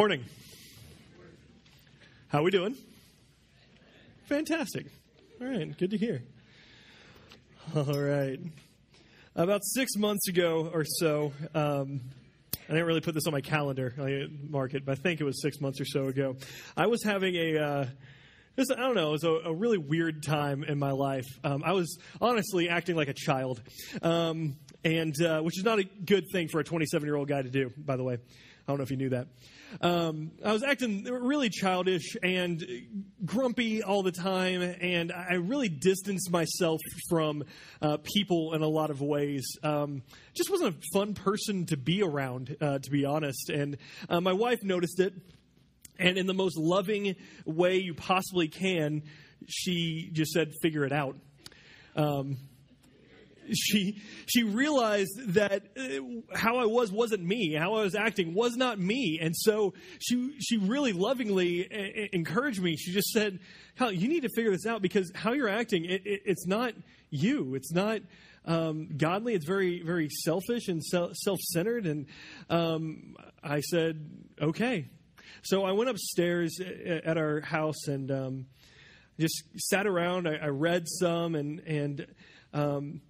Morning. How are we doing? Fantastic. All right, good to hear. All right. About six months ago or so, um, I didn't really put this on my calendar, I didn't mark it, but I think it was six months or so ago. I was having a, uh, this, I don't know, it was a, a, really weird time in my life. Um, I was honestly acting like a child, um, and uh, which is not a good thing for a 27 year old guy to do, by the way. I don't know if you knew that. Um, I was acting really childish and grumpy all the time, and I really distanced myself from uh, people in a lot of ways. Um, just wasn't a fun person to be around, uh, to be honest. And uh, my wife noticed it, and in the most loving way you possibly can, she just said, "Figure it out." Um, she she realized that uh, how I was wasn't me. How I was acting was not me, and so she she really lovingly uh, encouraged me. She just said, "Hell, you need to figure this out because how you're acting, it, it, it's not you. It's not." Um, godly. It's very, very selfish and self centered. And um, I said, okay. So I went upstairs uh, at our house and um, just sat around. I, I, read some and and um,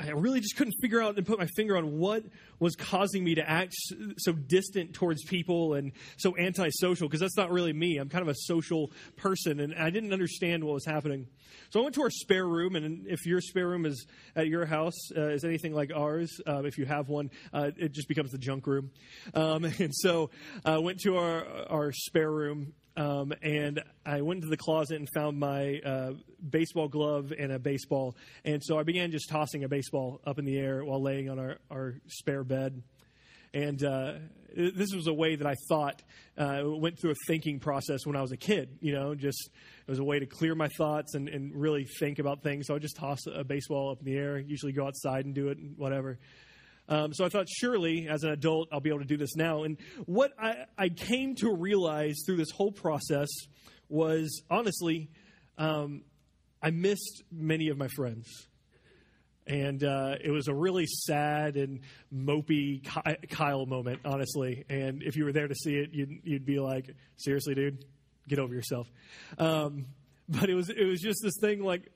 I really just couldn't figure out and put my finger on what was causing me to act so distant towards people and so antisocial because that's not really me. I'm kind of a social person and I didn't understand what was happening. So I went to our spare room, and if your spare room is at your house, uh, is anything like ours, uh, if you have one, uh, it just becomes the junk room. Um, and so I uh, went to our, our spare room um, and I went into the closet and found my uh, baseball glove and a baseball. And so I began just tossing a baseball up in the air while laying on our, our spare bed. And uh, this was a way that I thought, uh, went through a thinking process when I was a kid. You know, just it was a way to clear my thoughts and, and really think about things. So I just toss a baseball up in the air, usually go outside and do it, and whatever. Um, so I thought, surely, as an adult, I'll be able to do this now. And what I, I came to realize through this whole process was honestly, um, I missed many of my friends. And uh, it was a really sad and mopey Kyle moment, honestly. And if you were there to see it, you'd, you'd be like, seriously, dude, get over yourself. Um, but it was, it was just this thing like,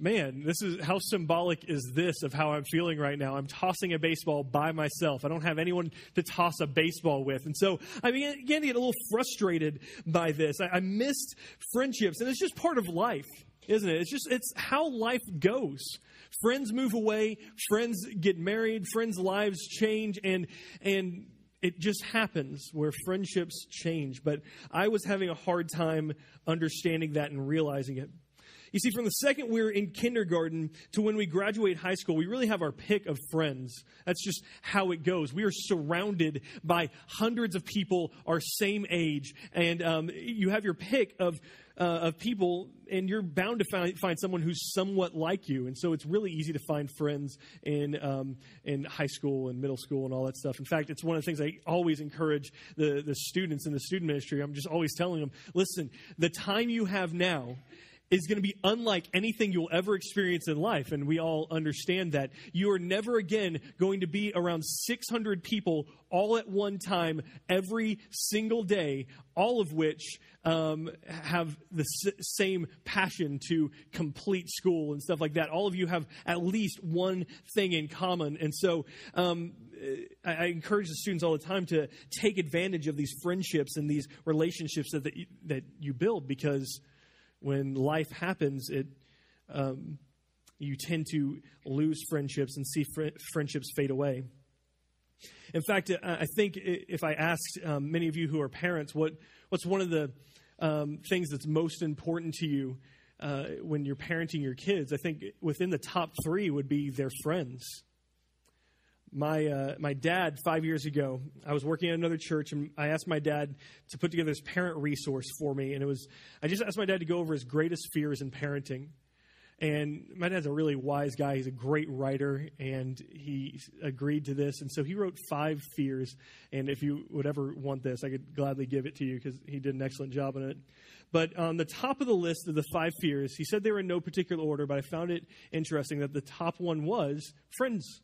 man, this is how symbolic is this of how I'm feeling right now? I'm tossing a baseball by myself. I don't have anyone to toss a baseball with. And so I began, to get a little frustrated by this. I, I missed friendships, and it's just part of life, isn't it? It's just, it's how life goes. Friends move away, friends get married, friends' lives change, and, and, it just happens where friendships change. But I was having a hard time understanding that and realizing it. You see, from the second we're in kindergarten to when we graduate high school, we really have our pick of friends. That's just how it goes. We are surrounded by hundreds of people our same age, and um, you have your pick of uh, of people, and you're bound to find, find someone who's somewhat like you. And so it's really easy to find friends in, um, in high school and middle school and all that stuff. In fact, it's one of the things I always encourage the, the students in the student ministry. I'm just always telling them listen, the time you have now is going to be unlike anything you'll ever experience in life. And we all understand that. You are never again going to be around 600 people all at one time every single day, all of which um, have the s- same passion to complete school and stuff like that. All of you have at least one thing in common. And so, um, I, encourage the students all the time to take advantage of these friendships and these relationships that, that, you, that you build because when life happens, it um, you tend to lose friendships and see fr- friendships fade away. In fact, I think if I asked um, many of you who are parents, what what's one of the um, things that's most important to you uh, when you're parenting your kids, I think within the top three would be their friends my uh, my dad five years ago i was working at another church and i asked my dad to put together this parent resource for me and it was i just asked my dad to go over his greatest fears in parenting. And my dad's a really wise guy. He's a great writer and he agreed to this. And so he wrote five fears and if you would ever want this i could gladly give it to you because he did an excellent job on it. But on the top of the list of the five fears he said they were in no particular order but i found it interesting that the top one was friends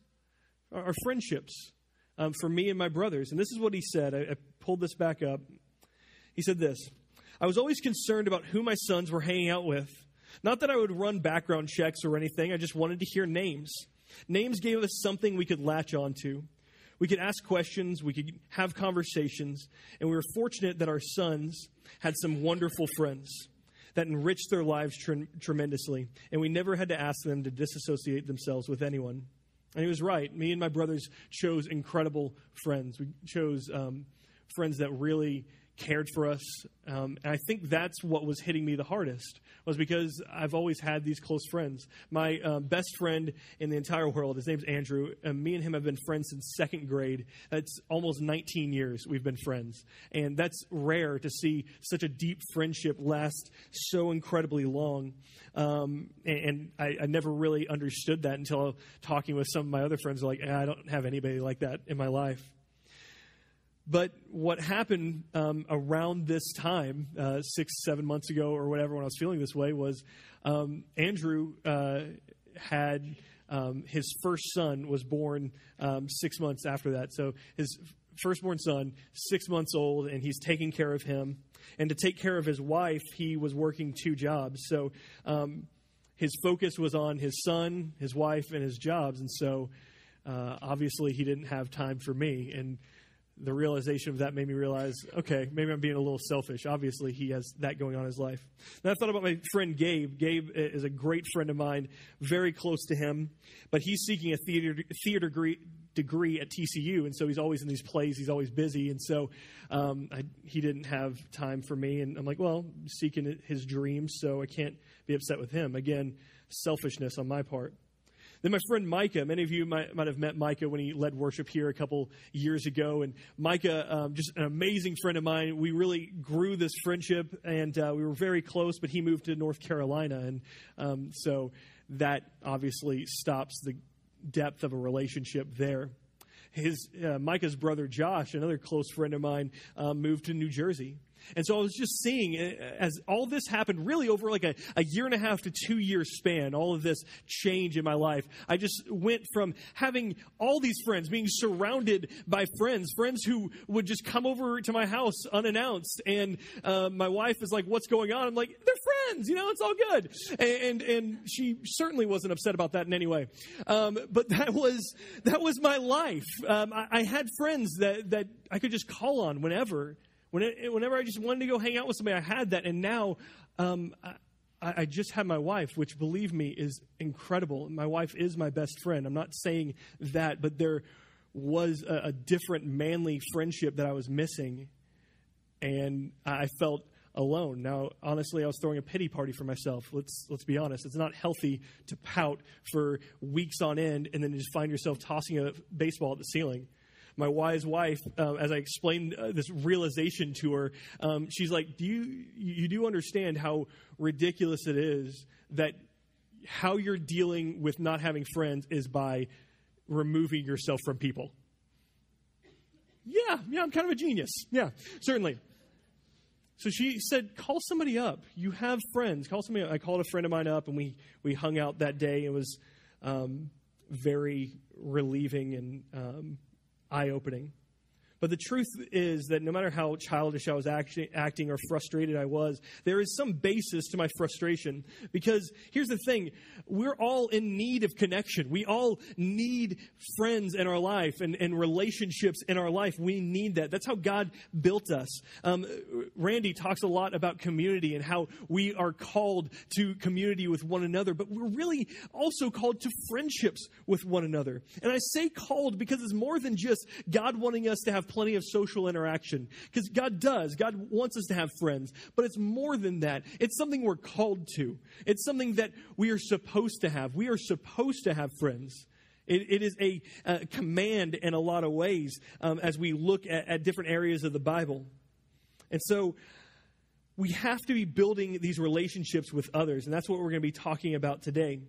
our friendships. um, for me and my brothers. And this is what he said. I, I pulled this back up. He said this I was always concerned about who my sons were hanging out with. Not that I would run background checks or anything, I just wanted to hear names. Names gave us something we could latch onto. We could ask questions, we could have conversations, and we were fortunate that our sons had some wonderful friends that enriched their lives tre- tremendously, and we never had to ask them to disassociate themselves with anyone. And he was right. Me and my brothers chose incredible friends. We chose um, friends that really cared for us. Um, and I think that's what was hitting me the hardest was because I've always had these close friends. My uh, best friend in the entire world, his name's Andrew. And me and him have been friends since second grade. That's almost 19 years we've been friends, and that's rare to see such a deep friendship last so incredibly long. Um, and, and I, I, never really understood that until talking with some of my other friends. Like, eh, I don't have anybody like that in my life. But what happened um, around this time, uh, six, seven months ago, or whatever, when I was feeling this way, was um, Andrew uh, had um, his first son was born um, six months after that. So his firstborn son, six months old, and he's taking care of him. And to take care of his wife, he was working two jobs. So um, his focus was on his son, his wife, and his jobs. And so uh, obviously he didn't have time for me. And the realization of that made me realize, okay, maybe I'm being a little selfish. Obviously, he has that going on in his life. Then I thought about my friend Gabe. Gabe is a great friend of mine, very close to him, but he's seeking a theater theater degree, degree at TCU, and so he's always in these plays. He's always busy, and so um, I, he didn't have time for me. And I'm like, well, seeking his dreams, so I can't be upset with him. Again, selfishness on my part. Then my friend Micah, many of you might, might have met Micah when he led worship here a couple years ago. And Micah, um, just an amazing friend of mine. We really grew this friendship and uh, we were very close, but he moved to North Carolina. And um, so that obviously stops the depth of a relationship there. His uh, Micah's brother Josh, another close friend of mine, uh, moved to New Jersey. And so I was just seeing uh, as all this happened really over like a, a year and a half to two year span, all of this change in my life. I just went from having all these friends, being surrounded by friends, friends who would just come over to my house unannounced. And uh, my wife is like, What's going on? I'm like, They're friends, you know, it's all good. And, and, and she certainly wasn't upset about that in any way. Um, but that was, that was my life. Um, I, I had friends that, that I could just call on whenever. Whenever I just wanted to go hang out with somebody, I had that. And now um, I, I, just had my wife, which believe me is incredible. My wife is my best friend. I'm not saying that, but there was a, a different manly friendship that I was missing. And I felt alone. Now, honestly, I was throwing a pity party for myself. Let's let's be honest. It's not healthy to pout for weeks on end and then just find yourself tossing a baseball at the ceiling my wise wife, uh, as I explained uh, this realization to her, um, she's like, "Do you you do understand how ridiculous it is that how you're dealing with not having friends is by removing yourself from people?" Yeah, yeah, I'm kind of a genius. Yeah, certainly. So she said, "Call somebody up. You have friends. Call somebody." Up. I called a friend of mine up, and we we hung out that day. It was um, very relieving and um, eye opening. But the truth is that no matter how childish I was acting, acting or frustrated I was, there is some basis to my frustration. Because here's the thing we're all in need of connection. We all need friends in our life and, and relationships in our life. We need that. That's how God built us. Um, Randy talks a lot about community and how we are called to community with one another, but we're really also called to friendships with one another. And I say called because it's more than just God wanting us to have plenty of social interaction. Because God does. God wants us to have friends. But it's more than that. It's something we're called to. It's something that we are supposed to have. We are supposed to have friends. It, it is a, a, command in a lot of ways um, as we look at, at different areas of the Bible. And so we have to be building these relationships with others. And that's what we're going to be talking about today.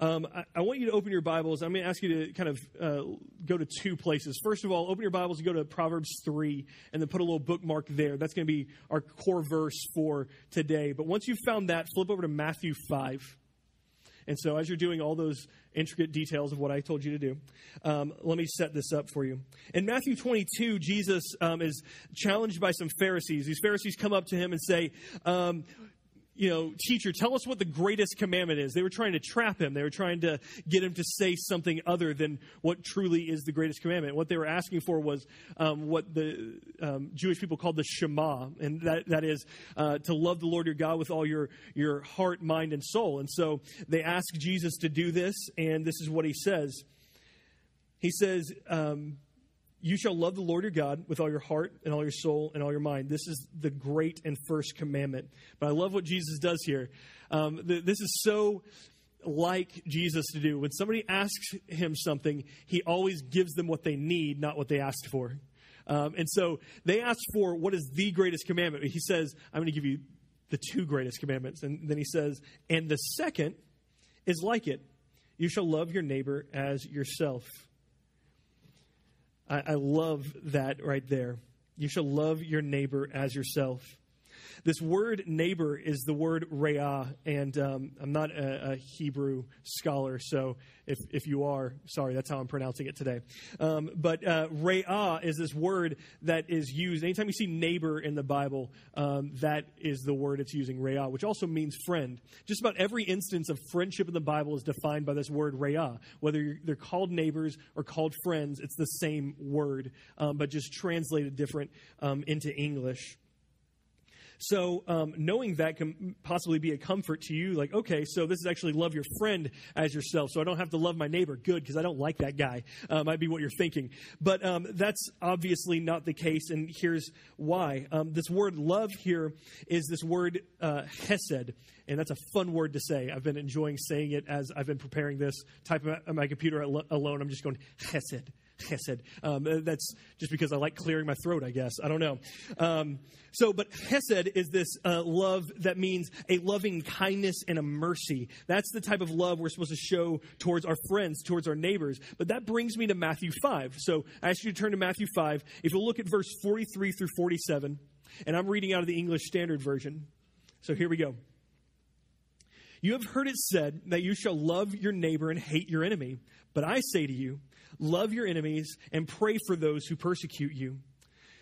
Um, I, I, want you to open your Bibles. I'm going to ask you to kind of uh, go to two places. First of all, open your Bibles and go to Proverbs 3 and then put a little bookmark there. That's going to be our core verse for today. But once you've found that, flip over to Matthew 5. And so, as you're doing all those intricate details of what I told you to do, um, let me set this up for you. In Matthew 22, Jesus um, is challenged by some Pharisees. These Pharisees come up to him and say, um, you know, teacher, tell us what the greatest commandment is. They were trying to trap him. They were trying to get him to say something other than what truly is the greatest commandment. What they were asking for was um, what the um, Jewish people called the Shema, and that, that is uh, to love the Lord your God with all your, your heart, mind, and soul. And so they ask Jesus to do this, and this is what he says. He says, um, you shall love the Lord your God with all your heart and all your soul and all your mind. This is the great and first commandment. But I love what Jesus does here. Um, th- this is so like Jesus to do. When somebody asks him something, he always gives them what they need, not what they asked for. Um, and so they ask for what is the greatest commandment. He says, I'm going to give you the two greatest commandments. And then he says, and the second is like it you shall love your neighbor as yourself. I, I love that right there. You shall love your neighbor as yourself. This word neighbor is the word re'ah, and um, I'm not a, a, Hebrew scholar, so if, if you are, sorry, that's how I'm pronouncing it today. Um, but uh, re'ah is this word that is used. Anytime you see neighbor in the Bible, um, that is the word it's using, re'ah, which also means friend. Just about every instance of friendship in the Bible is defined by this word re'ah. Whether they're called neighbors or called friends, it's the same word, um, but just translated different um, into English. So, um, knowing that can possibly be a comfort to you, like, okay, so this is actually love your friend as yourself. So I don't have to love my neighbor. Good, because I don't like that guy, uh, might be what you're thinking. But um, that's obviously not the case, and here's why. Um, this word love here is this word uh, hesed, and that's a fun word to say. I've been enjoying saying it as I've been preparing this. Type on my computer alone, I'm just going hesed Hesed. Um, uh, that's just because I like clearing my throat, I guess. I don't know. Um, so, but Hesed is this uh, love that means a loving kindness and a mercy. That's the type of love we're supposed to show towards our friends, towards our neighbors. But that brings me to Matthew 5. So I ask you to turn to Matthew 5. If you look at verse 43 through 47, and I'm reading out of the English Standard Version. So here we go. You have heard it said that you shall love your neighbor and hate your enemy. But I say to you, love your enemies and pray for those who persecute you,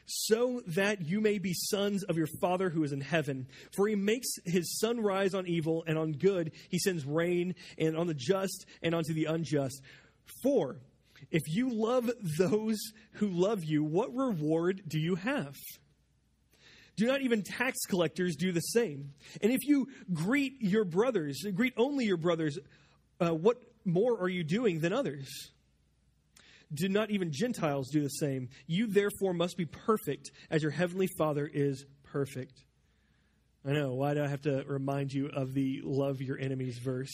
so that you may be sons of your Father who is in heaven. For he makes his sun rise on evil and on good, he sends rain and on the just and onto the unjust. For if you love those who love you, what reward do you have? Do not even tax collectors do the same? And if you greet your brothers, greet only your brothers, uh, what more are you doing than others? Do not even Gentiles do the same? You therefore must be perfect as your heavenly Father is perfect. I know, why do I have to remind you of the love your enemies verse?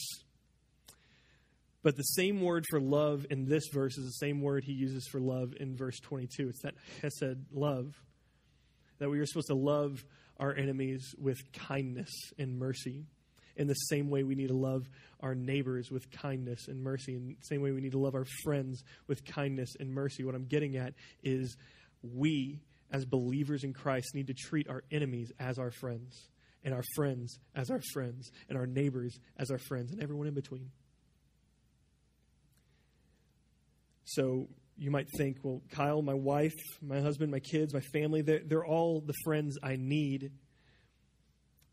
But the same word for love in this verse is the same word he uses for love in verse 22. It's that Hesed love that we are supposed to love our enemies with kindness and mercy. In the same way, we need to love our neighbors with kindness and mercy. and the same way, we need to love our friends with kindness and mercy. What I'm getting at is we, as believers in Christ, need to treat our enemies as our friends, and our friends as our friends, and our neighbors as our friends, and everyone in between. So, you might think, well, Kyle, my wife, my husband, my kids, my family, they're, they're all the friends I need.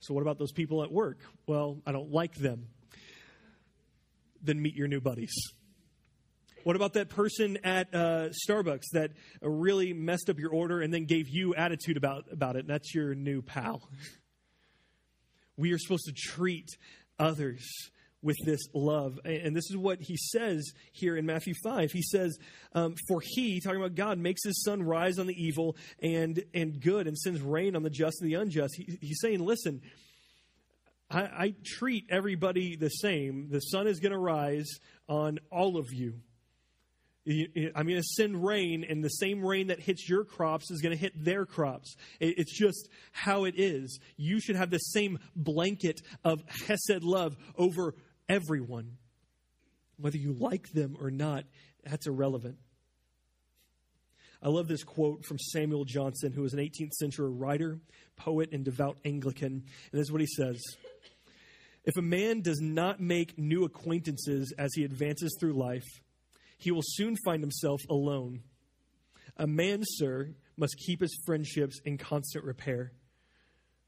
So, what about those people at work? Well, I don't like them. Then meet your new buddies. What about that person at uh, Starbucks that really messed up your order and then gave you attitude about, about it? That's your new pal. We are supposed to treat others with this love. And this is what he says here in Matthew 5. He says, um, For he, talking about God, makes his sun rise on the evil and, and good and sends rain on the just and the unjust. He, he's saying, Listen, I, I treat everybody the same. The sun is going to rise on all of you. I'm going to send rain, and the same rain that hits your crops is going to hit their crops. It's just how it is. You should have the same blanket of Hesed love over everyone. Whether you like them or not, that's irrelevant. I love this quote from Samuel Johnson, who was an 18th century writer, poet, and devout Anglican. And this is what he says If a man does not make new acquaintances as he advances through life, he will soon find himself alone. A man, sir, must keep his friendships in constant repair.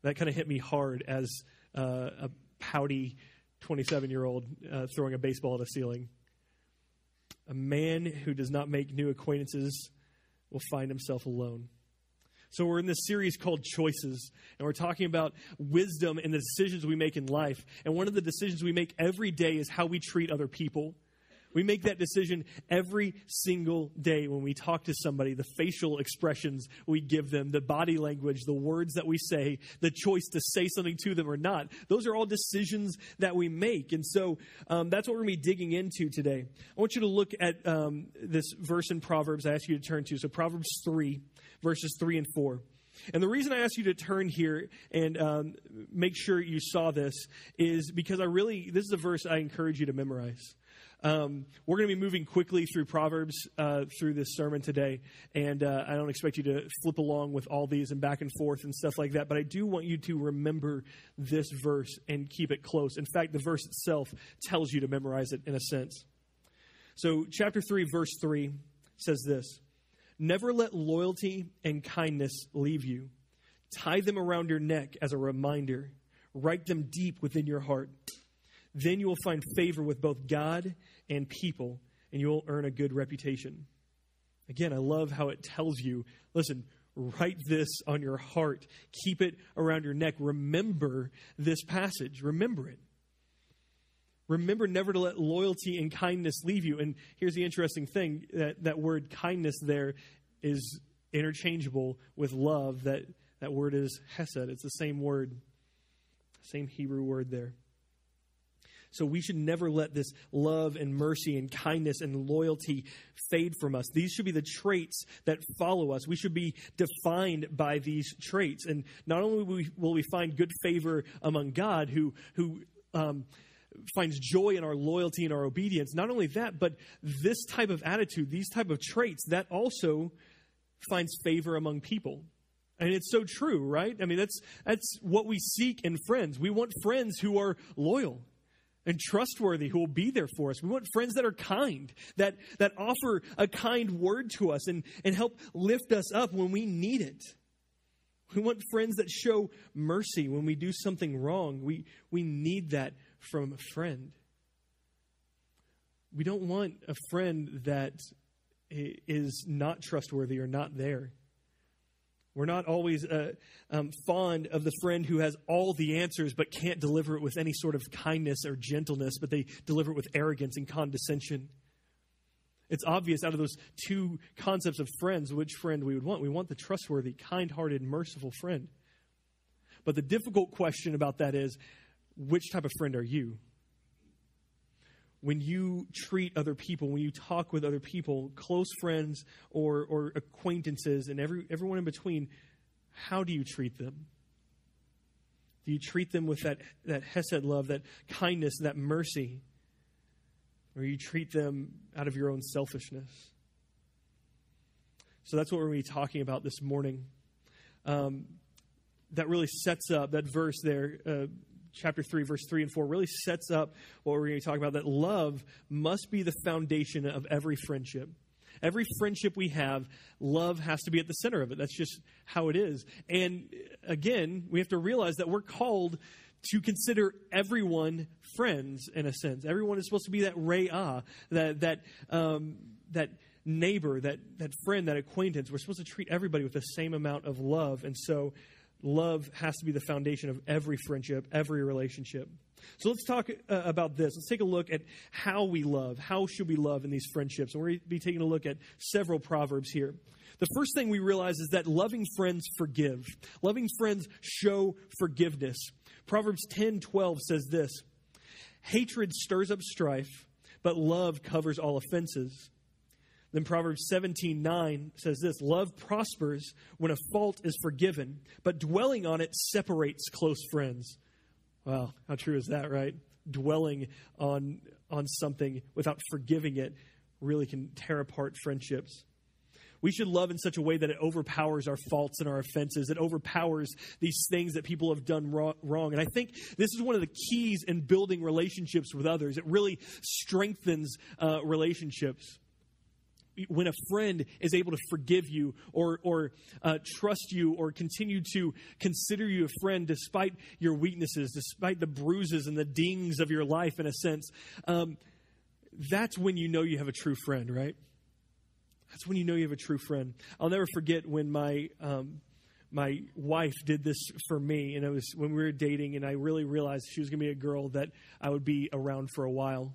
That kind of hit me hard as uh, a pouty 27 year old uh, throwing a baseball at a ceiling. A man who does not make new acquaintances will find himself alone. So, we're in this series called Choices, and we're talking about wisdom and the decisions we make in life. And one of the decisions we make every day is how we treat other people. We make that decision every single day when we talk to somebody, the facial expressions we give them, the body language, the words that we say, the choice to say something to them or not. Those are all decisions that we make. And so um, that's what we're going to be digging into today. I want you to look at um, this verse in Proverbs I ask you to turn to. So, Proverbs 3, verses 3 and 4. And the reason I asked you to turn here and um, make sure you saw this is because I really, this is a verse I encourage you to memorize. Um, we're going to be moving quickly through Proverbs uh, through this sermon today, and uh, I don't expect you to flip along with all these and back and forth and stuff like that, but I do want you to remember this verse and keep it close. In fact, the verse itself tells you to memorize it in a sense. So, chapter 3, verse 3 says this Never let loyalty and kindness leave you. Tie them around your neck as a reminder, write them deep within your heart. Then you will find favor with both God and people, and you will earn a good reputation. Again, I love how it tells you listen, write this on your heart, keep it around your neck. Remember this passage, remember it. Remember never to let loyalty and kindness leave you. And here's the interesting thing that, that word kindness there is interchangeable with love. That, that word is hesed. It's the same word, same Hebrew word there. So we should never let this love and mercy and kindness and loyalty fade from us. These should be the traits that follow us. We should be defined by these traits. And not only will we, find good favor among God, who, who, um, finds joy in our loyalty and our obedience not only that but this type of attitude these type of traits that also finds favor among people and it's so true right i mean that's that's what we seek in friends we want friends who are loyal and trustworthy who will be there for us. We want friends that are kind, that, that offer a kind word to us and, and help lift us up when we need it. We want friends that show mercy when we do something wrong. We, we need that from a friend. We don't want a friend that is not trustworthy or not there. We're not always uh, um, fond of the friend who has all the answers but can't deliver it with any sort of kindness or gentleness, but they deliver it with arrogance and condescension. It's obvious out of those two concepts of friends which friend we would want. We want the trustworthy, kind hearted, merciful friend. But the difficult question about that is which type of friend are you? When you treat other people, when you talk with other people, close friends or, or acquaintances, and every, everyone in between, how do you treat them? Do you treat them with that, that Hesed love, that kindness, that mercy? Or you treat them out of your own selfishness? So that's what we're going to be talking about this morning. Um, that really sets up that verse there, uh, chapter 3, verse 3 and 4 really sets up what we're going to talk about that love must be the foundation of every friendship. Every friendship we have, love has to be at the center of it. That's just how it is. And again, we have to realize that we're called to consider everyone friends in a sense. Everyone is supposed to be that re'ah, that that um, that neighbor, that that friend, that acquaintance. We're supposed to treat everybody with the same amount of love. And so love has to be the foundation of every friendship, every relationship. So let's talk uh, about this. Let's take a look at how we love. How should we love in these friendships? And we're going to be taking a look at several proverbs here. The first thing we realize is that loving friends forgive. Loving friends show forgiveness. Proverbs 10:12 says this: Hatred stirs up strife, but love covers all offenses. Then Proverbs 17 9 says this Love prospers when a fault is forgiven, but dwelling on it separates close friends. Wow, how true is that, right? Dwelling on, on something without forgiving it really can tear apart friendships. We should love in such a way that it overpowers our faults and our offenses. It overpowers these things that people have done wrong. And I think this is one of the keys in building relationships with others. It really strengthens uh, relationships when a friend is able to forgive you or, or uh, trust you or continue to consider you a friend despite your weaknesses, despite the bruises and the dings of your life, in a sense, um, that's when you know you have a true friend, right? That's when you know you have a true friend. I'll never forget when my um, my wife did this for me, and it was when we were dating, and I really realized she was going to be a girl that I would be around for a while.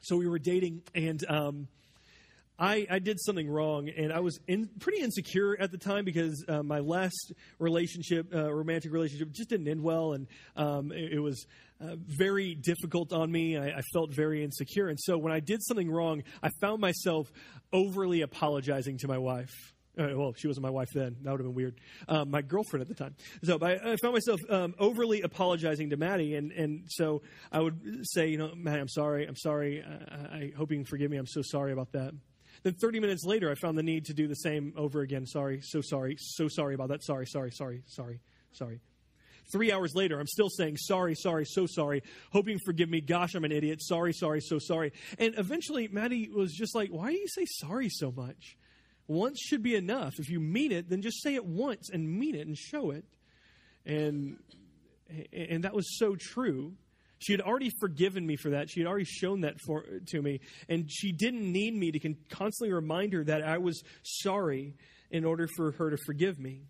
So we were dating, and um, I, I did something wrong, and I was in, pretty insecure at the time because uh, my last relationship, uh, romantic relationship, just didn't end well, and um, it, it, was uh, very difficult on me. I, I, felt very insecure, and so when I did something wrong, I found myself overly apologizing to my wife. Uh, well, she wasn't my wife then. That would have been weird. Um, my girlfriend at the time. So I, I found myself um, overly apologizing to Maddie, and, and so I would say, you know, Maddie, I'm sorry. I'm sorry. I, I hope you can forgive me. I'm so sorry about that. Then 30 minutes later, I found the need to do the same over again. Sorry, so sorry, so sorry about that. Sorry, sorry, sorry, sorry, sorry. Three hours later, I'm still saying sorry, sorry, so sorry, hoping forgive me. Gosh, I'm an idiot. Sorry, sorry, so sorry. And eventually, Maddie was just like, Why do you say sorry so much? Once should be enough. If you mean it, then just say it once and mean it and show it. And and that was so true. She had already forgiven me for that. She had already shown that for, to me. And she didn't need me to constantly remind her that I was sorry in order for her to forgive me.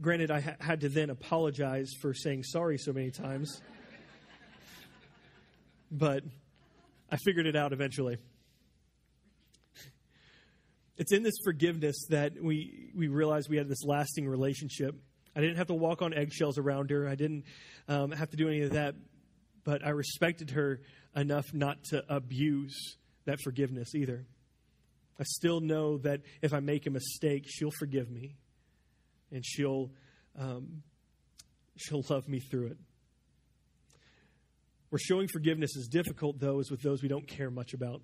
Granted, I ha- had to then apologize for saying sorry so many times. but I figured it out eventually. It's in this forgiveness that we, we realized we had this lasting relationship. I didn't have to walk on eggshells around her. I didn't um, have to do any of that. But I respected her enough not to abuse that forgiveness either. I still know that if I make a mistake, she'll forgive me, and she'll um, she'll love me through it. Where showing forgiveness is difficult, though, is with those we don't care much about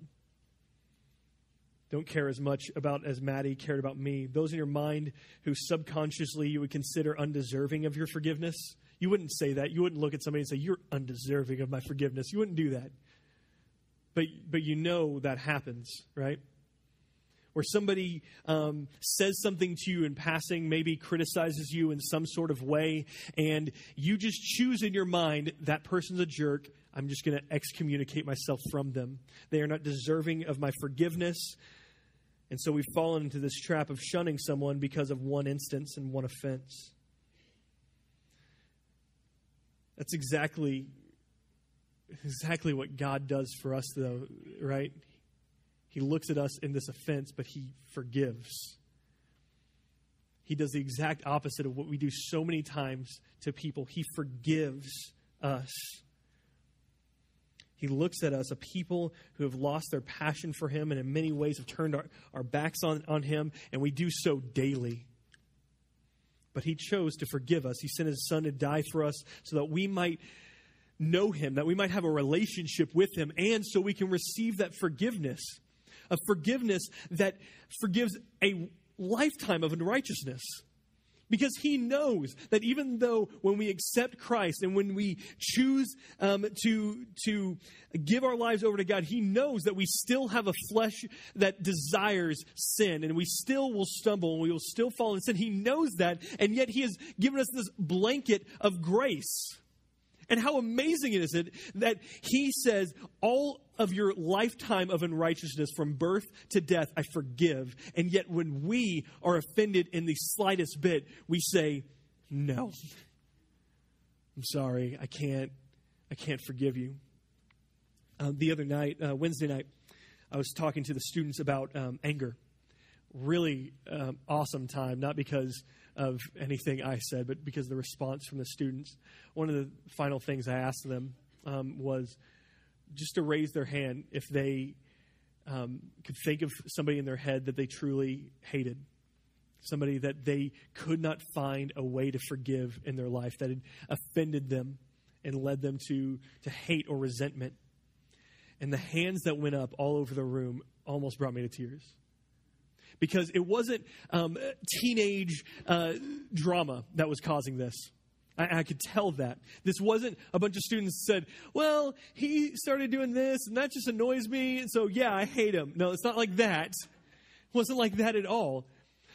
don't care as much about as Maddie cared about me. Those in your mind who subconsciously you would consider undeserving of your forgiveness. You wouldn't say that. You wouldn't look at somebody and say, You're undeserving of my forgiveness. You wouldn't do that. But, but you know that happens, right? Where somebody um, says something to you in passing, maybe criticizes you in some sort of way, and you just choose in your mind that person's a jerk. I'm just going to excommunicate myself from them. They are not deserving of my forgiveness. And so we've fallen into this trap of shunning someone because of one instance and one offense. That's exactly exactly what God does for us though, right? He looks at us in this offense, but he forgives. He does the exact opposite of what we do so many times to people. He forgives us. He looks at us, a people who have lost their passion for Him and in many ways have turned our, our backs on, on Him, and we do so daily. But He chose to forgive us. He sent His Son to die for us so that we might know Him, that we might have a relationship with Him, and so we can receive that forgiveness. A forgiveness that forgives a lifetime of unrighteousness. Because he knows that even though when we accept Christ and when we choose um, to, to give our lives over to God, he knows that we still have a flesh that desires sin and we still will stumble and we will still fall in sin. He knows that, and yet he has given us this blanket of grace. And how amazing is it that he says, All of your lifetime of unrighteousness from birth to death, I forgive. And yet, when we are offended in the slightest bit, we say, No. I'm sorry. I can't. I can't forgive you. Uh, the other night, uh, Wednesday night, I was talking to the students about um, anger. Really um, awesome time, not because of anything I said, but because of the response from the students. One of the final things I asked them um, was just to raise their hand if they um, could think of somebody in their head that they truly hated. Somebody that they could not find a way to forgive in their life, that had offended them and led them to, to hate or resentment. And the hands that went up all over the room almost brought me to tears. Because it wasn't um, teenage uh, drama that was causing this. I, I, could tell that. This wasn't a bunch of students said, well, he started doing this and that just annoys me, and so yeah, I hate him. No, it's not like that. It wasn't like that at all.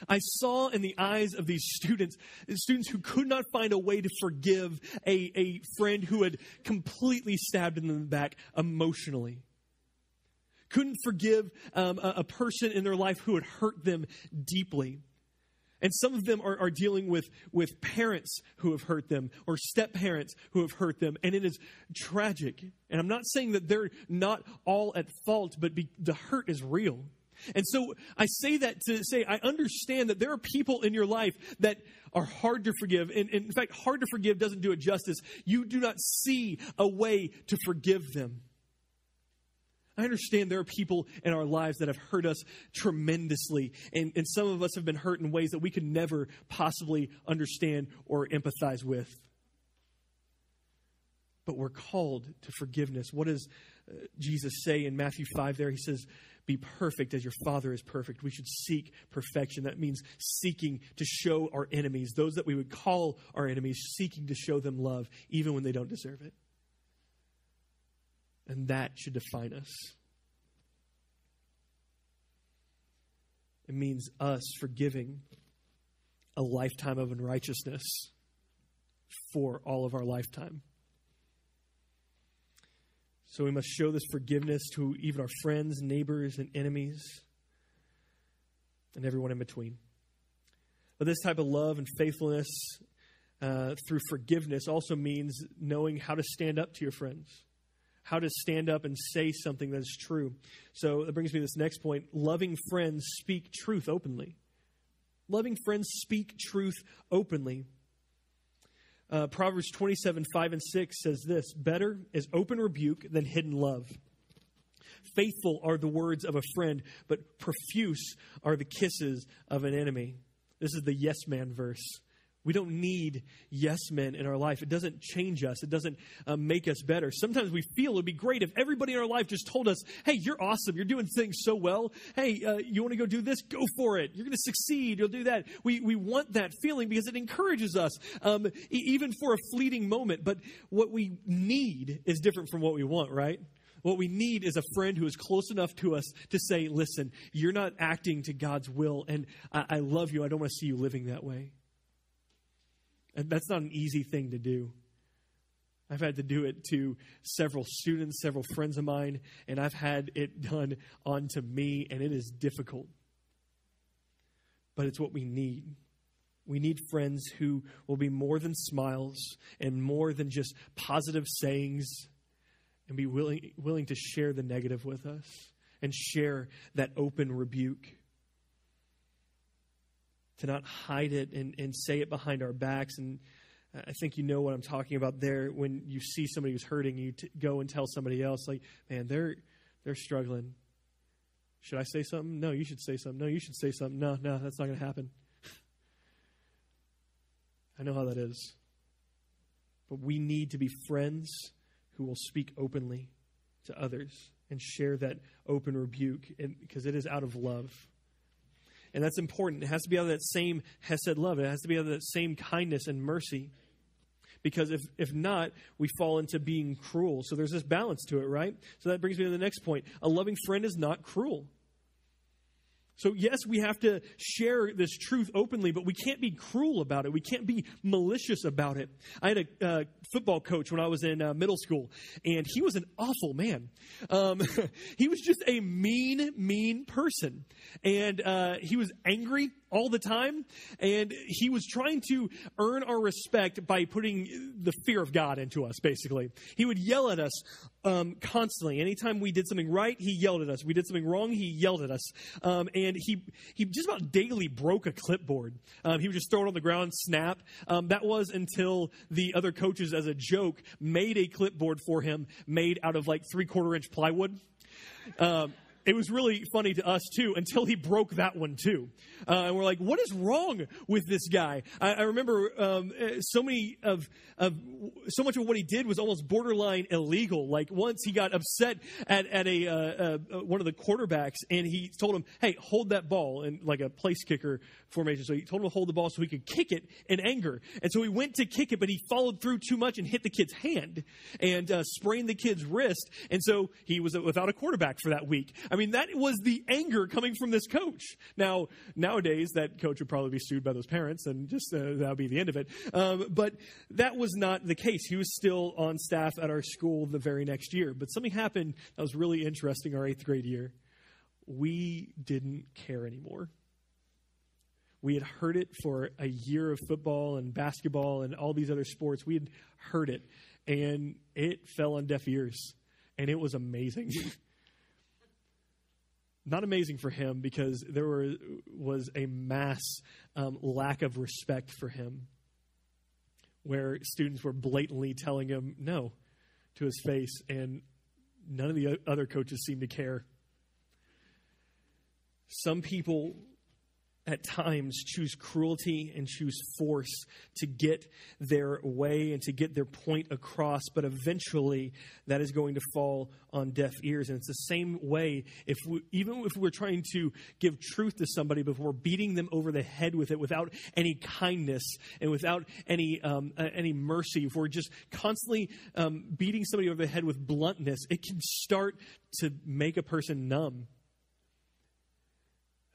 I saw in the eyes of these students, students who could not find a way to forgive a, a friend who had completely stabbed them in the back emotionally. Couldn't forgive um, a, a person in their life who had hurt them deeply. And some of them are, are dealing with, with parents who have hurt them or step parents who have hurt them. And it is tragic. And I'm not saying that they're not all at fault, but be, the hurt is real. And so I say that to say I understand that there are people in your life that are hard to forgive. And, and in fact, hard to forgive doesn't do it justice. You do not see a way to forgive them. I understand there are people in our lives that have hurt us tremendously, and, and some of us have been hurt in ways that we could never possibly understand or empathize with. But we're called to forgiveness. What does uh, Jesus say in Matthew 5 there? He says, Be perfect as your Father is perfect. We should seek perfection. That means seeking to show our enemies, those that we would call our enemies, seeking to show them love, even when they don't deserve it. And that should define us. It means us forgiving a lifetime of unrighteousness for all of our lifetime. So we must show this forgiveness to even our friends, neighbors, and enemies, and everyone in between. But this type of love and faithfulness uh, through forgiveness also means knowing how to stand up to your friends how to stand up and say something that is true. So that brings me to this next point. Loving friends speak truth openly. Loving friends speak truth openly. Uh, Proverbs 27, 5 and 6 says this Better is open rebuke than hidden love. Faithful are the words of a friend, but profuse are the kisses of an enemy. This is the yes man verse. We don't need yes men in our life. It doesn't change us. It doesn't uh, make us better. Sometimes we feel it would be great if everybody in our life just told us, hey, you're awesome. You're doing things so well. Hey, uh, you want to go do this? Go for it. You're going to succeed. You'll do that. We, we want that feeling because it encourages us, um, e- even for a fleeting moment. But what we need is different from what we want, right? What we need is a friend who is close enough to us to say, listen, you're not acting to God's will, and I, I love you. I don't want to see you living that way. That's not an easy thing to do. I've had to do it to several students, several friends of mine, and I've had it done onto me, and it is difficult. But it's what we need. We need friends who will be more than smiles and more than just positive sayings and be willing, willing to share the negative with us and share that open rebuke to not hide it and, and say it behind our backs. And I think you know what I'm talking about there. When you see somebody who's hurting, you t- go and tell somebody else, like, man, they're they're struggling. Should I say something? No, you should say something. No, you should say something. No, no, that's not going to happen. I know how that is. But we need to be friends who will speak openly to others and share that open rebuke because it is out of love. And that's important. It has to be out of that same Hesed love. It has to be out of that same kindness and mercy. Because if, if not, we fall into being cruel. So there's this balance to it, right? So that brings me to the next point. A loving friend is not cruel. So, yes, we have to share this truth openly, but we can't be cruel about it. We can't be malicious about it. I had a uh, football coach when I was in uh, middle school, and he was an awful man. Um, he was just a mean, mean person. And uh, he was angry all the time. And he was trying to earn our respect by putting the fear of God into us, basically. He would yell at us um, constantly. Anytime we did something right, he yelled at us. We did something wrong, he yelled at us. Um, and he, he just about daily broke a clipboard. Um, he would just throw it on the ground, snap. Um, that was until the other coaches, as a joke, made a clipboard for him made out of like three quarter inch plywood. It was really funny to us too until he broke that one too. Uh, and we're like, what is wrong with this guy? I, I remember um, eh, so many of, of so much of what he did was almost borderline illegal. Like once he got upset at at a uh, uh, one of the quarterbacks and he told him, "Hey, hold that ball," in like a place kicker formation. So he told him to hold the ball so he could kick it in anger. And so he went to kick it, but he followed through too much and hit the kid's hand and uh, sprained the kid's wrist. And so he was without a quarterback for that week. I mean, that was the anger coming from this coach. Now, nowadays, that coach would probably be sued by those parents, and just uh, that would be the end of it. Um, but that was not the case. He was still on staff at our school the very next year. But something happened that was really interesting our eighth grade year. We didn't care anymore. We had heard it for a year of football and basketball and all these other sports. We had heard it, and it fell on deaf ears, and it was amazing. Not amazing for him because there were, was a mass um, lack of respect for him, where students were blatantly telling him no to his face, and none of the other coaches seemed to care. Some people at times choose cruelty and choose force to get their way and to get their point across, but eventually that is going to fall on deaf ears. And it's the same way if we, even if we're trying to give truth to somebody, but we're beating them over the head with it without any kindness and without any um, uh, any mercy, if we're just constantly um, beating somebody over the head with bluntness, it can start to make a person numb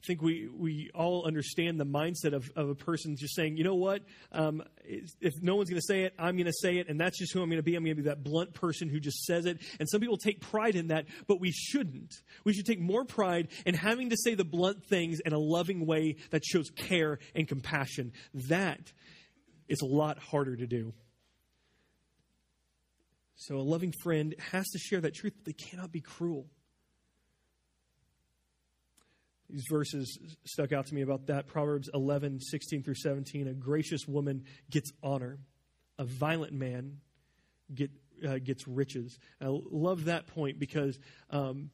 I think we, we all understand the mindset of, of a person just saying, you know what, um, if no one's going to say it, I'm going to say it, and that's just who I'm going to be. I'm going to be that blunt person who just says it. And some people take pride in that, but we shouldn't. We should take more pride in having to say the blunt things in a loving way that shows care and compassion. That is a lot harder to do. So a loving friend has to share that truth, but they cannot be cruel. These verses stuck out to me about that. Proverbs 11, 16 through 17. A gracious woman gets honor, a violent man get, uh, gets riches. I love that point because um,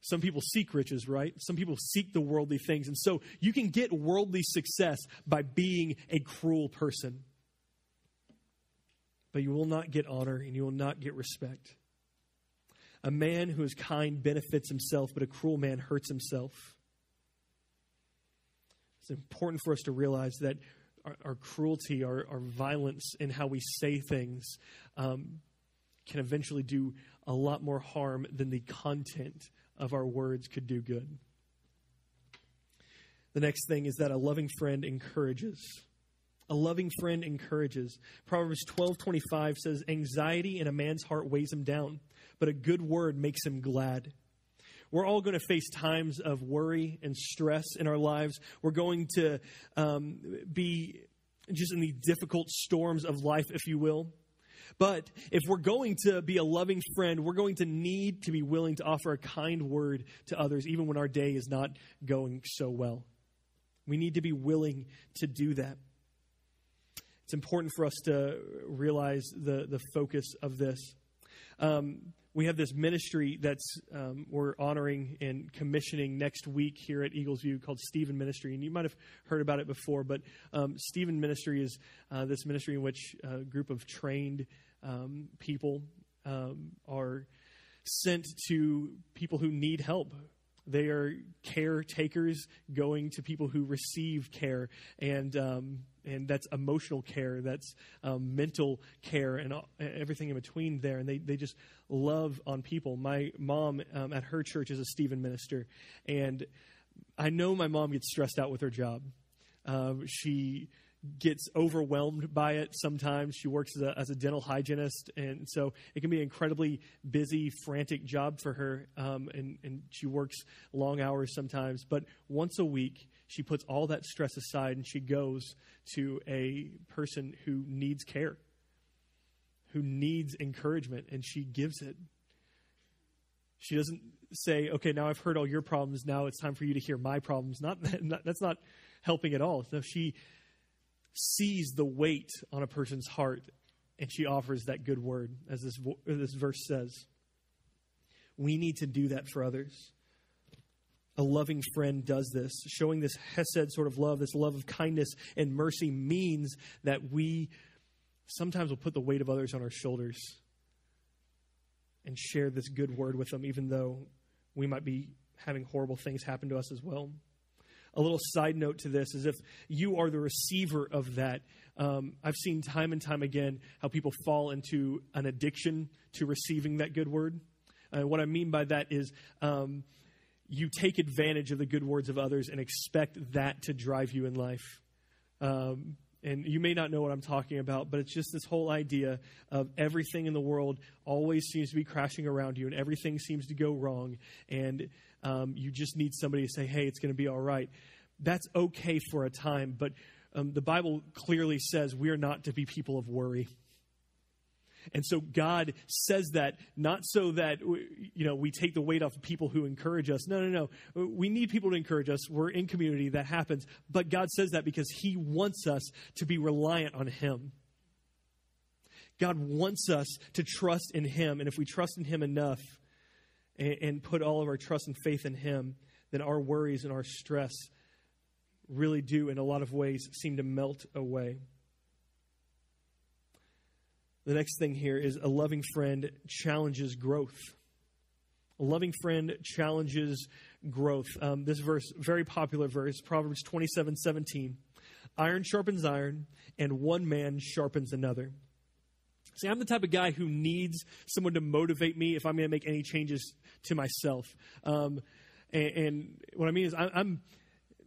some people seek riches, right? Some people seek the worldly things. And so you can get worldly success by being a cruel person. But you will not get honor and you will not get respect. A man who is kind benefits himself, but a cruel man hurts himself. It's important for us to realize that our, our cruelty, our, our, violence in how we say things um, can eventually do a lot more harm than the content of our words could do good. The next thing is that a loving friend encourages. A loving friend encourages. Proverbs 12:25 says anxiety in a man's heart weighs him down, but a good word makes him glad. We're all going to face times of worry and stress in our lives. We're going to um, be just in the difficult storms of life, if you will. But if we're going to be a loving friend, we're going to need to be willing to offer a kind word to others, even when our day is not going so well. We need to be willing to do that. It's important for us to realize the, the focus of this. Um, we have this ministry that's um, we're honoring and commissioning next week here at Eagles View called Stephen Ministry, and you might have heard about it before. But um, Stephen Ministry is uh, this ministry in which a group of trained um, people um, are sent to people who need help, they are caretakers going to people who receive care, and um, and that's emotional care, that's um, mental care, and everything in between there. And they they just love on people. My mom um, at her church is a Stephen minister, and I know my mom gets stressed out with her job. Um, she gets overwhelmed by it sometimes. She works as a, as a, dental hygienist, and so it can be an incredibly busy, frantic job for her, um, and, and she works long hours sometimes. But once a week, she puts all that stress aside and she goes to a person who needs care, who needs encouragement, and she gives it. She doesn't say, okay, now I've heard all your problems. Now it's time for you to hear my problems. Not, not that's not helping at all. So she sees the weight on a person's heart and she offers that good word, as this, this verse says. We need to do that for others. A loving friend does this. Showing this Hesed sort of love, this love of kindness and mercy, means that we sometimes will put the weight of others on our shoulders and share this good word with them, even though we might be having horrible things happen to us as well. A little side note to this is if you are the receiver of that, um, I've seen time and time again how people fall into an addiction to receiving that good word. Uh, what I mean by that is um, you take advantage of the good words of others and expect that to drive you in life. Um, and you may not know what I'm talking about, but it's just this whole idea of everything in the world always seems to be crashing around you and everything seems to go wrong. And um, you just need somebody to say, hey, it's going to be all right. That's okay for a time, but um, the Bible clearly says we're not to be people of worry. And so God says that not so that you know we take the weight off of people who encourage us. No, no, no. We need people to encourage us. We're in community that happens. But God says that because he wants us to be reliant on him. God wants us to trust in him, and if we trust in him enough and, and put all of our trust and faith in him, then our worries and our stress really do in a lot of ways seem to melt away. The next thing here is a loving friend challenges growth. A loving friend challenges growth. Um, this verse, very popular verse, Proverbs 27 17. Iron sharpens iron, and one man sharpens another. See, I'm the type of guy who needs someone to motivate me if I'm going to make any changes to myself. Um, and, and, what I mean is, I, I'm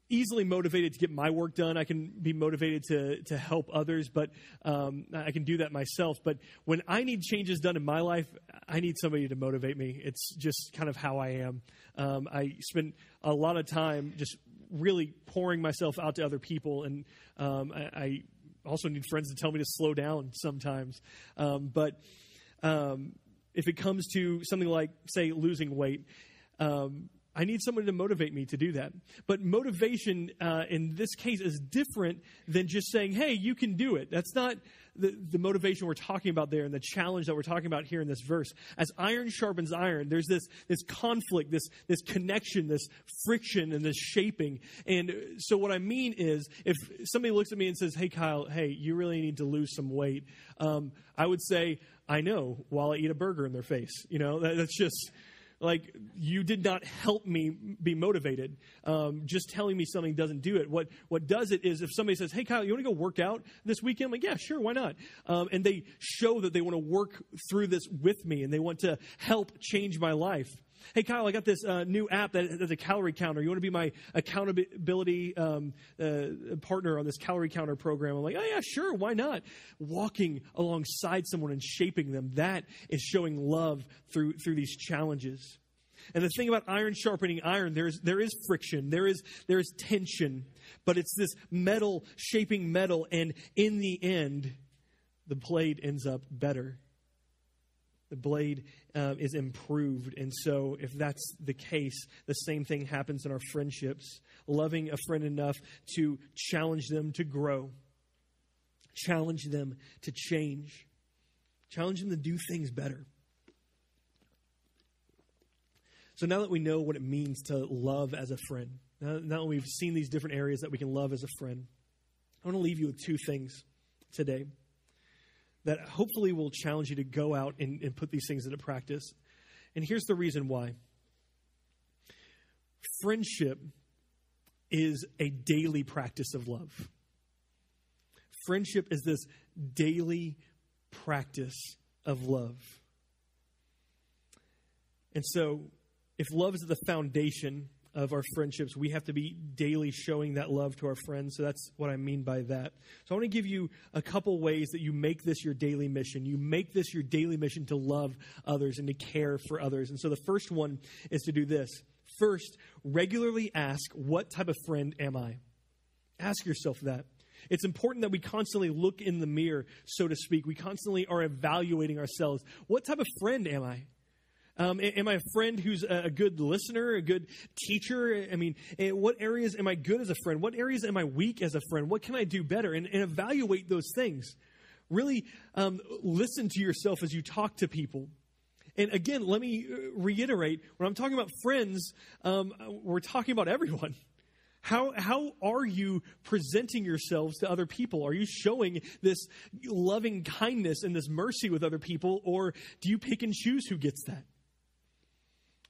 easily motivated to get my work done. I can be motivated to, to help others, but um, I can do that myself. But when I need changes done in my life, I need somebody to motivate me. It's just kind of how I am. Um, I spend a lot of time just really pouring myself out to other people, and um, I, I, also need friends to tell me to slow down sometimes. Um, but um, if it comes to something like, say, losing weight, um, I need someone to motivate me to do that. But motivation uh, in this case is different than just saying, hey, you can do it. That's not the, the motivation we're talking about there and the challenge that we're talking about here in this verse. As iron sharpens iron, there's this, this conflict, this, this connection, this friction, and this shaping. And so, what I mean is, if somebody looks at me and says, hey, Kyle, hey, you really need to lose some weight, um, I would say, I know, while I eat a burger in their face. You know, that, that's just like you did not help me be motivated. Um, just telling me something doesn't do it. What what does it is if somebody says, "Hey Kyle, you want to go work out this weekend?" I'm like, "Yeah, sure, why not?" Um, and they show that they want to work through this with me and they want to help change my life. Hey, Kyle, I got this uh, new app that has a calorie counter. You want to be my accountability um, uh, partner on this calorie counter program? I'm like, oh, yeah, sure. Why not? Walking alongside someone and shaping them, that is showing love through, through these challenges. And the thing about iron sharpening iron, there's, there is friction, there is, there is tension, but it's this metal shaping metal, and in the end, the blade ends up better the blade uh, is improved. And so, if that's the case, the same thing happens in our friendships. Loving a friend enough to challenge them to grow, challenge them to change, challenge them to do things better. So, now that we know what it means to love as a friend, now, now that we've seen these different areas that we can love as a friend, I want to leave you with two things today that hopefully will challenge you to go out and, and put these things into practice. And here's the reason why friendship is a daily practice of love. Friendship is this daily practice of love. And so, if love is the foundation of our friendships, we have to be daily showing that love to our friends. So that's what I mean by that. So I want to give you a couple ways that you make this your daily mission. You make this your daily mission to love others and to care for others. And so the first one is to do this. First, regularly ask, What type of friend am I? Ask yourself that. It's important that we constantly look in the mirror, so to speak. We constantly are evaluating ourselves. What type of friend am I? Um, am I a friend who's a good listener, a good teacher? I mean, eh, what areas am I good as a friend? What areas am I weak as a friend? What can I do better? And, and evaluate those things. Really um, listen to yourself as you talk to people And again, let me uh, reiterate when I'm talking about friends, um, we're talking about everyone. How, how are you presenting yourselves to other people? Are you showing this loving kindness and this mercy with other people, or do you pick and choose who gets that?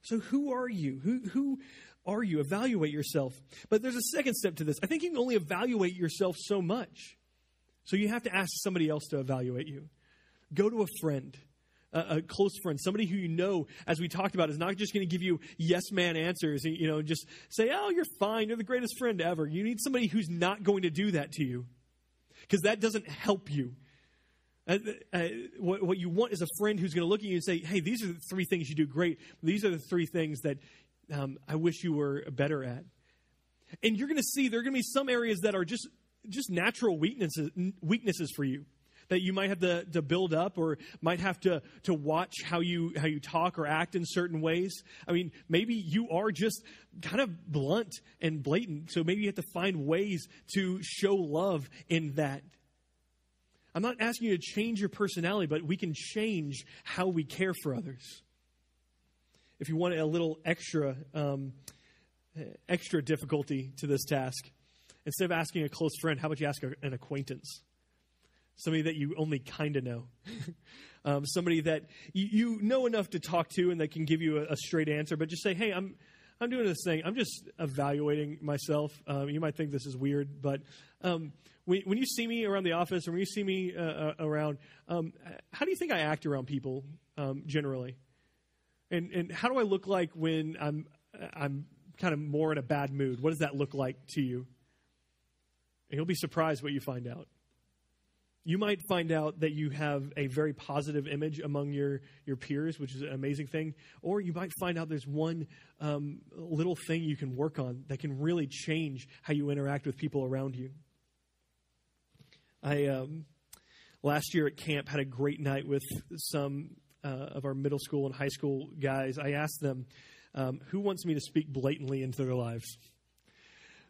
So, who are you? Who, who are you? Evaluate yourself. But there's a second step to this. I think you can only evaluate yourself so much. So, you have to ask somebody else to evaluate you. Go to a friend a, a, close friend, somebody who you know, as we talked about, is not just going to give you yes man answers, you know, just say, oh, you're fine, you're the greatest friend ever. You need somebody who's not going to do that to you because that doesn't help you. Uh, uh, what, what, you want is a friend who's going to look at you and say, hey, these are the three things you do great. These are the three things that um, I wish you were better at. And you're going to see there are going to be some areas that are just just natural weaknesses weaknesses for you that you might have to, to build up or might have to, to watch how you, how you talk or act in certain ways. I mean, maybe you are just kind of blunt and blatant. So maybe you have to find ways to show love in that. I'm not asking you to change your personality, but we can change how we care for others. If you want a little extra, um, extra difficulty to this task, instead of asking a close friend, how about you ask an acquaintance? somebody that you only kind of know, um, somebody that you, you, know enough to talk to and that can give you a, a, straight answer, but just say, hey, I'm, I'm doing this thing. I'm just evaluating myself. Um, you might think this is weird, but um, when, when, you see me around the office or when you see me uh, uh, around, um, how do you think I act around people um, generally? And, and how do I look like when I'm, I'm kind of more in a bad mood? What does that look like to you? And you'll be surprised what you find out you might find out that you have a very positive image among your, your peers, which is an amazing thing. Or you might find out there's one um, little thing you can work on that can really change how you interact with people around you. I um, last year at camp had a great night with some uh, of our middle school and high school guys. I asked them, um, "Who wants me to speak blatantly into their lives?"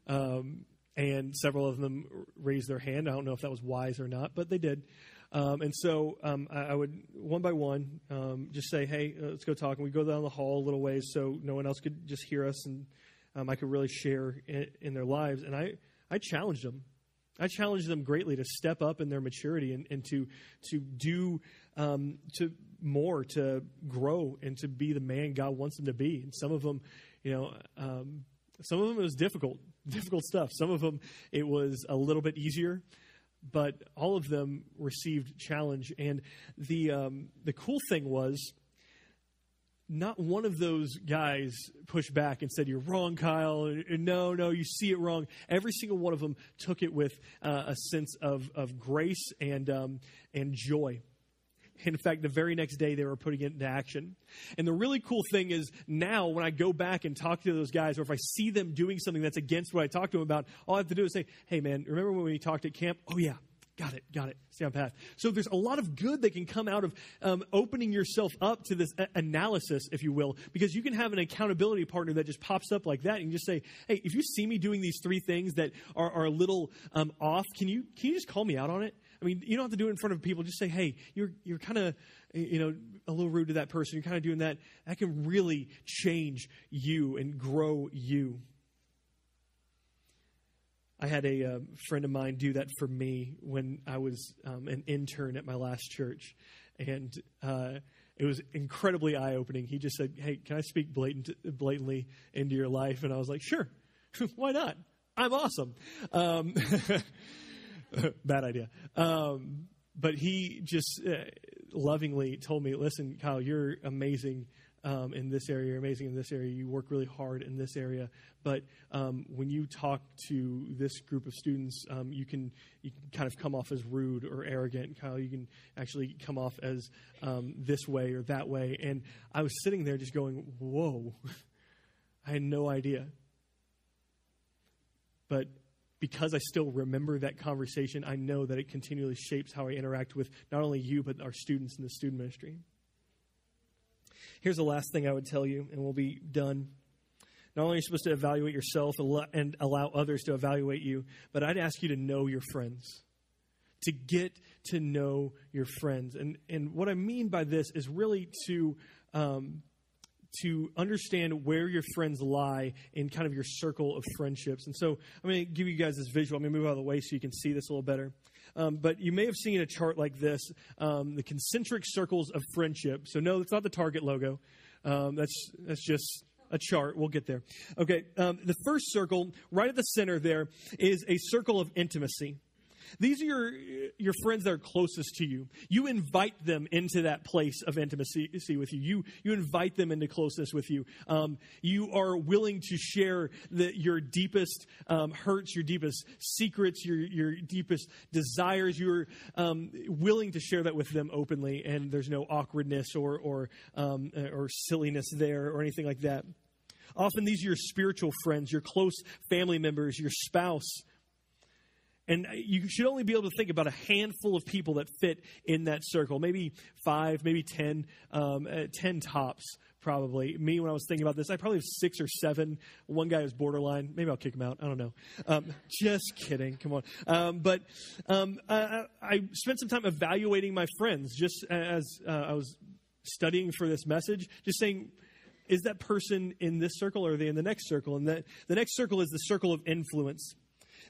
Um, and several of them raised their hand. I don't know if that was wise or not, but they did. Um, and so um, I, I, would, one by one, um, just say, hey, uh, let's go talk. And we go down the hall a little ways so no one else could just hear us and um, I could really share in, in, their lives. And I, I challenged them. I challenge them greatly to step up in their maturity and, and to, to do um, to more, to grow, and to be the man God wants them to be. And some of them, you know, um, some of them it was difficult difficult stuff. Some of them it was a little bit easier, but all of them received challenge. And the um, the cool thing was, not one of those guys pushed back and said, "You're wrong, Kyle." No, no, you see it wrong. Every single one of them took it with uh, a sense of of grace and um, and joy. In fact, the very next day they were putting it into action. And the really cool thing is now when I go back and talk to those guys, or if I see them doing something that's against what I talked to them about, all I have to do is say, hey man, remember when we talked at camp? Oh yeah, got it, got it. Stay on path. So there's a lot of good that can come out of um, opening yourself up to this a- analysis, if you will, because you can have an accountability partner that just pops up like that, and you just say, "Hey, if you see me doing these three things that are, are a little um, off, can you can you just call me out on it?" I mean, you don't have to do it in front of people. Just say, hey, you're, you're kind of, you know, a little rude to that person. You're kind of doing that. That can really change you and grow you. I had a uh, friend of mine do that for me when I was um, an intern at my last church. And uh, it was incredibly eye opening. He just said, Hey, can I speak blatant, blatantly into your life? And I was like, Sure, why not? I'm awesome. Um, Bad idea. Um, but he just uh, lovingly told me, listen, Kyle, you're amazing um, in this area, you're amazing in this area, you work really hard in this area. But um, when you talk to this group of students, um, you, can, you can kind of come off as rude or arrogant. Kyle, you can actually come off as um, this way or that way. And I was sitting there just going, whoa, I had no idea. But because I still remember that conversation, I know that it continually shapes how I interact with not only you, but our students in the student ministry. Here's the last thing I would tell you, and we'll be done. Not only are you supposed to evaluate yourself and allow others to evaluate you, but I'd ask you to know your friends, to get to know your friends. And, and what I mean by this is really to um, to understand where your friends lie in kind of your circle of friendships. And so I'm going to give you guys this visual. I'm going to move out of the way so you can see this a little better. Um, but you may have seen a chart like this um, the concentric circles of friendship. So, no, it's not the Target logo. Um, that's, that's just a chart. We'll get there. Okay, um, the first circle, right at the center there, is a circle of intimacy. These are your, your friends that are closest to you. You invite them into that place of intimacy with you. You, you invite them into closeness with you. Um, you are willing to share the, your deepest um, hurts, your deepest secrets, your, your deepest desires. You're um, willing to share that with them openly, and there's no awkwardness or, or, um, or silliness there or anything like that. Often these are your spiritual friends, your close family members, your spouse, and you should only be able to think about a handful of people that fit in that circle, maybe five, maybe ten, um, uh, ten tops, probably. Me, when I was thinking about this, I probably have six or seven. One guy is borderline. Maybe I'll kick him out. I don't know. Um, just kidding. Come on. Um, but um, I, I, spent some time evaluating my friends just as uh, I was studying for this message, just saying, is that person in this circle or are they in the next circle? And that the next circle is the circle of influence.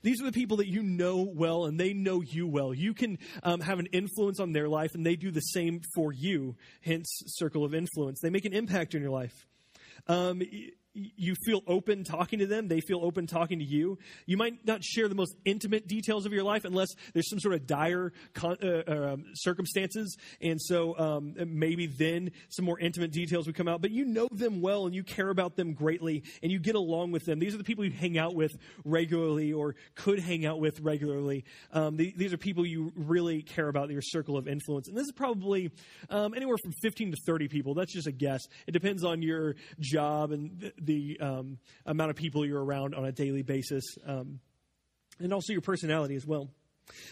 These are the people that you know well and they know you well. You can um, have an influence on their life and they do the same for you, hence, circle of influence. They make an impact in your life. Um, you feel open talking to them. They feel open talking to you. You might not share the most intimate details of your life unless there's some sort of dire con- uh, um, circumstances. And so um, maybe then some more intimate details would come out. But you know them well and you care about them greatly and you get along with them. These are the people you hang out with regularly or could hang out with regularly. Um, the, these are people you really care about, your circle of influence. And this is probably um, anywhere from 15 to 30 people. That's just a guess. It depends on your job and the um, amount of people you're around on a daily basis, um, and also your personality as well.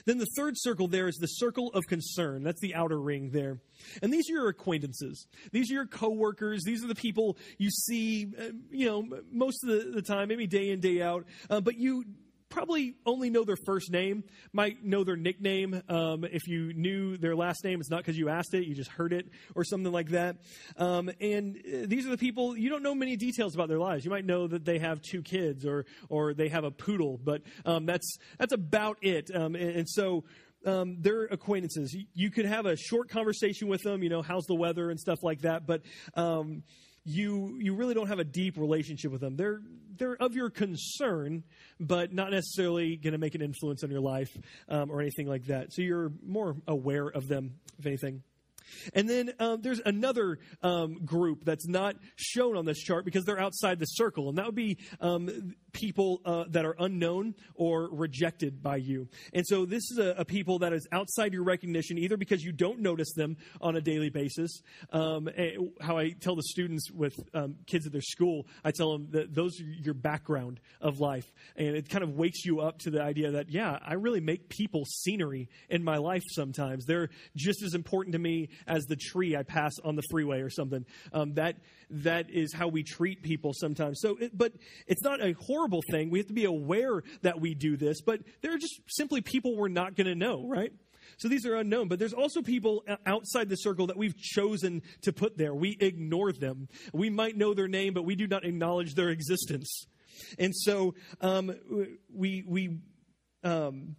Then the third circle there is the circle of concern. That's the outer ring there. And these are your acquaintances. These are your coworkers. These are the people you see, uh, you know, most of the, the, time, maybe day in, day out. Uh, but you probably only know their first name, might know their nickname. Um, if you knew their last name, it's not because you asked it, you just heard it or something like that. Um, and uh, these are the people, you don't know many details about their lives. You might know that they have two kids or, or they have a poodle, but um, that's, that's about it. Um, and, and, so um, they're acquaintances. You, could have a short conversation with them, you know, how's the weather and stuff like that, but um, you you really don't have a deep relationship with them. They're they're of your concern, but not necessarily going to make an influence on your life um, or anything like that. So you're more aware of them, if anything. And then um, there's another um, group that's not shown on this chart because they're outside the circle, and that would be um, people uh, that are unknown or rejected by you. And so this is a, a, people that is outside your recognition, either because you don't notice them on a daily basis. Um, how I tell the students with um, kids at their school, I tell them that those are your background of life. And it kind of wakes you up to the idea that, yeah, I really make people scenery in my life sometimes. They're just as important to me as the tree I pass on the freeway or something. Um, that, that is how we treat people sometimes. So, it, but it's not a horrible thing. We have to be aware that we do this, but there are just simply people we're not going to know, right? So these are unknown, but there's also people outside the circle that we've chosen to put there. We ignore them. We might know their name, but we do not acknowledge their existence. And so um, we we um,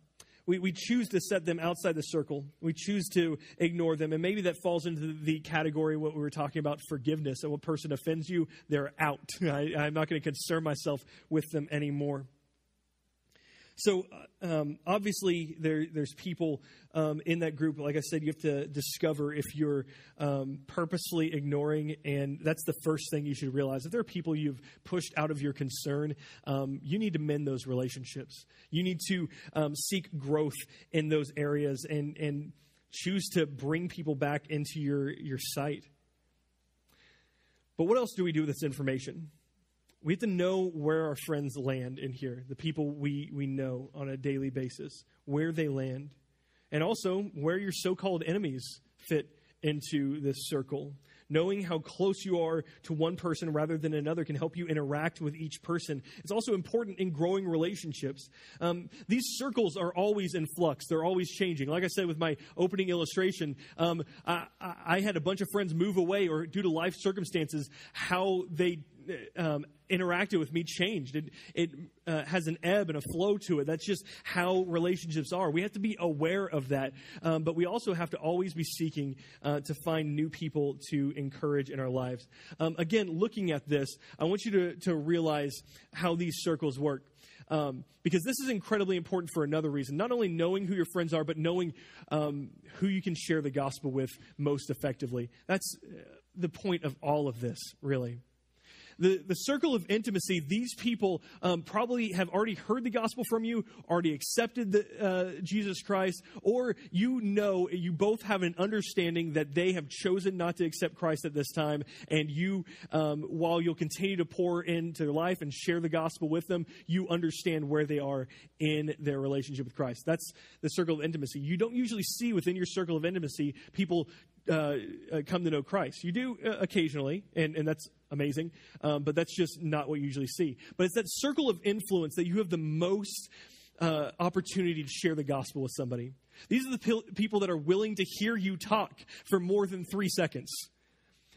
we, we choose to set them outside the circle. We choose to ignore them. And maybe that falls into the category what we were talking about forgiveness. When a person offends you, they're out. I, I'm not going to concern myself with them anymore. So uh, um, obviously, there, there's people um, in that group. Like I said, you have to discover if you're um, purposely ignoring, and that's the first thing you should realize. If there are people you've pushed out of your concern, um, you need to mend those relationships. You need to um, seek growth in those areas and and choose to bring people back into your your sight. But what else do we do with this information? We have to know where our friends land in here, the people we, we know on a daily basis, where they land, and also where your so called enemies fit into this circle. Knowing how close you are to one person rather than another can help you interact with each person. It's also important in growing relationships. Um, these circles are always in flux, they're always changing. Like I said with my opening illustration, um, I, I, had a bunch of friends move away or due to life circumstances, how they um, interacted with me changed. It, it uh, has an ebb and a flow to it. That's just how relationships are. We have to be aware of that, um, but we also have to always be seeking uh, to find new people to encourage in our lives. Um, again, looking at this, I want you to, to realize how these circles work. Um, because this is incredibly important for another reason. Not only knowing who your friends are, but knowing um, who you can share the gospel with most effectively. That's uh, the point of all of this, really the, the circle of intimacy, these people um, probably have already heard the gospel from you, already accepted the, uh, Jesus Christ, or you know, you both have an understanding that they have chosen not to accept Christ at this time, and you, um, while you'll continue to pour into their life and share the gospel with them, you understand where they are in their relationship with Christ. That's the circle of intimacy. You don't usually see within your circle of intimacy people uh, uh, come to know Christ. You do uh, occasionally, and, and that's amazing, um, but that's just not what you usually see. But it's that circle of influence that you have the most uh, opportunity to share the gospel with somebody. These are the pe- people that are willing to hear you talk for more than three seconds.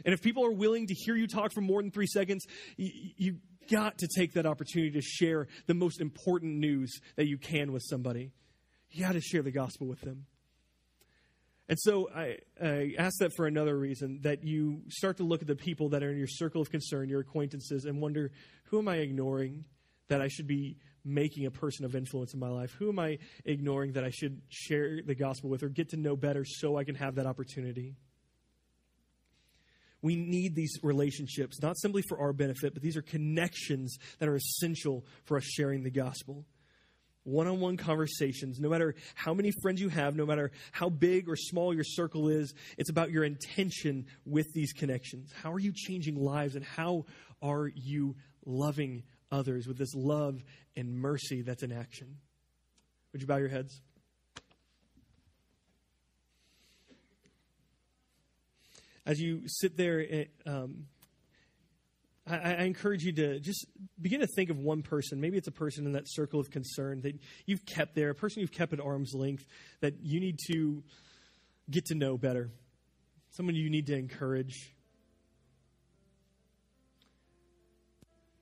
And if people are willing to hear you talk for more than three seconds, you got to take that opportunity to share the most important news that you can with somebody. You got to share the gospel with them. And so I, I ask that for another reason that you start to look at the people that are in your circle of concern, your acquaintances, and wonder who am I ignoring that I should be making a person of influence in my life? Who am I ignoring that I should share the gospel with or get to know better so I can have that opportunity? We need these relationships, not simply for our benefit, but these are connections that are essential for us sharing the gospel one on one conversations, no matter how many friends you have, no matter how big or small your circle is, it's about your intention with these connections. How are you changing lives and how are you loving others with this love and mercy that's in action? Would you bow your heads? As you sit there, eh, um, I, I, encourage you to just begin to think of one person. Maybe it's a person in that circle of concern that you've kept there, a person you've kept at arm's length that you need to get to know better, someone you need to encourage.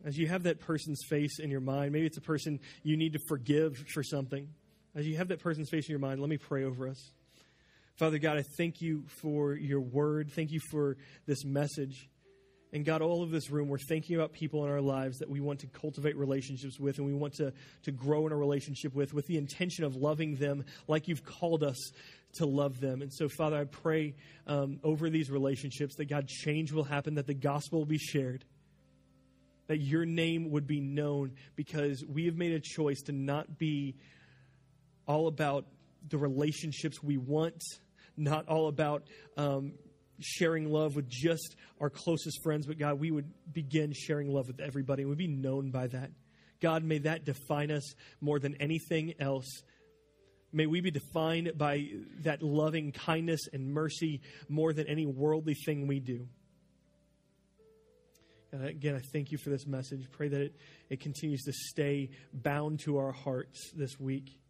As you have that person's face in your mind, maybe it's a person you need to forgive for something. As you have that person's face in your mind, let me pray over us. Father God, I thank you for your word. Thank you for this message. And God, all of this room, we're thinking about people in our lives that we want to cultivate relationships with and we want to, to grow in a relationship with, with the intention of loving them like you've called us to love them. And so, Father, I pray um, over these relationships that God, change will happen, that the gospel will be shared, that your name would be known because we have made a choice to not be all about the relationships we want, not all about um, sharing love with just our closest friends, but God, we would begin sharing love with everybody we'd be known by that. God, may that define us more than anything else. May we be defined by that loving kindness and mercy more than any worldly thing we do. And again, I thank you for this message. Pray that it, it continues to stay bound to our hearts this week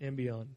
and beyond.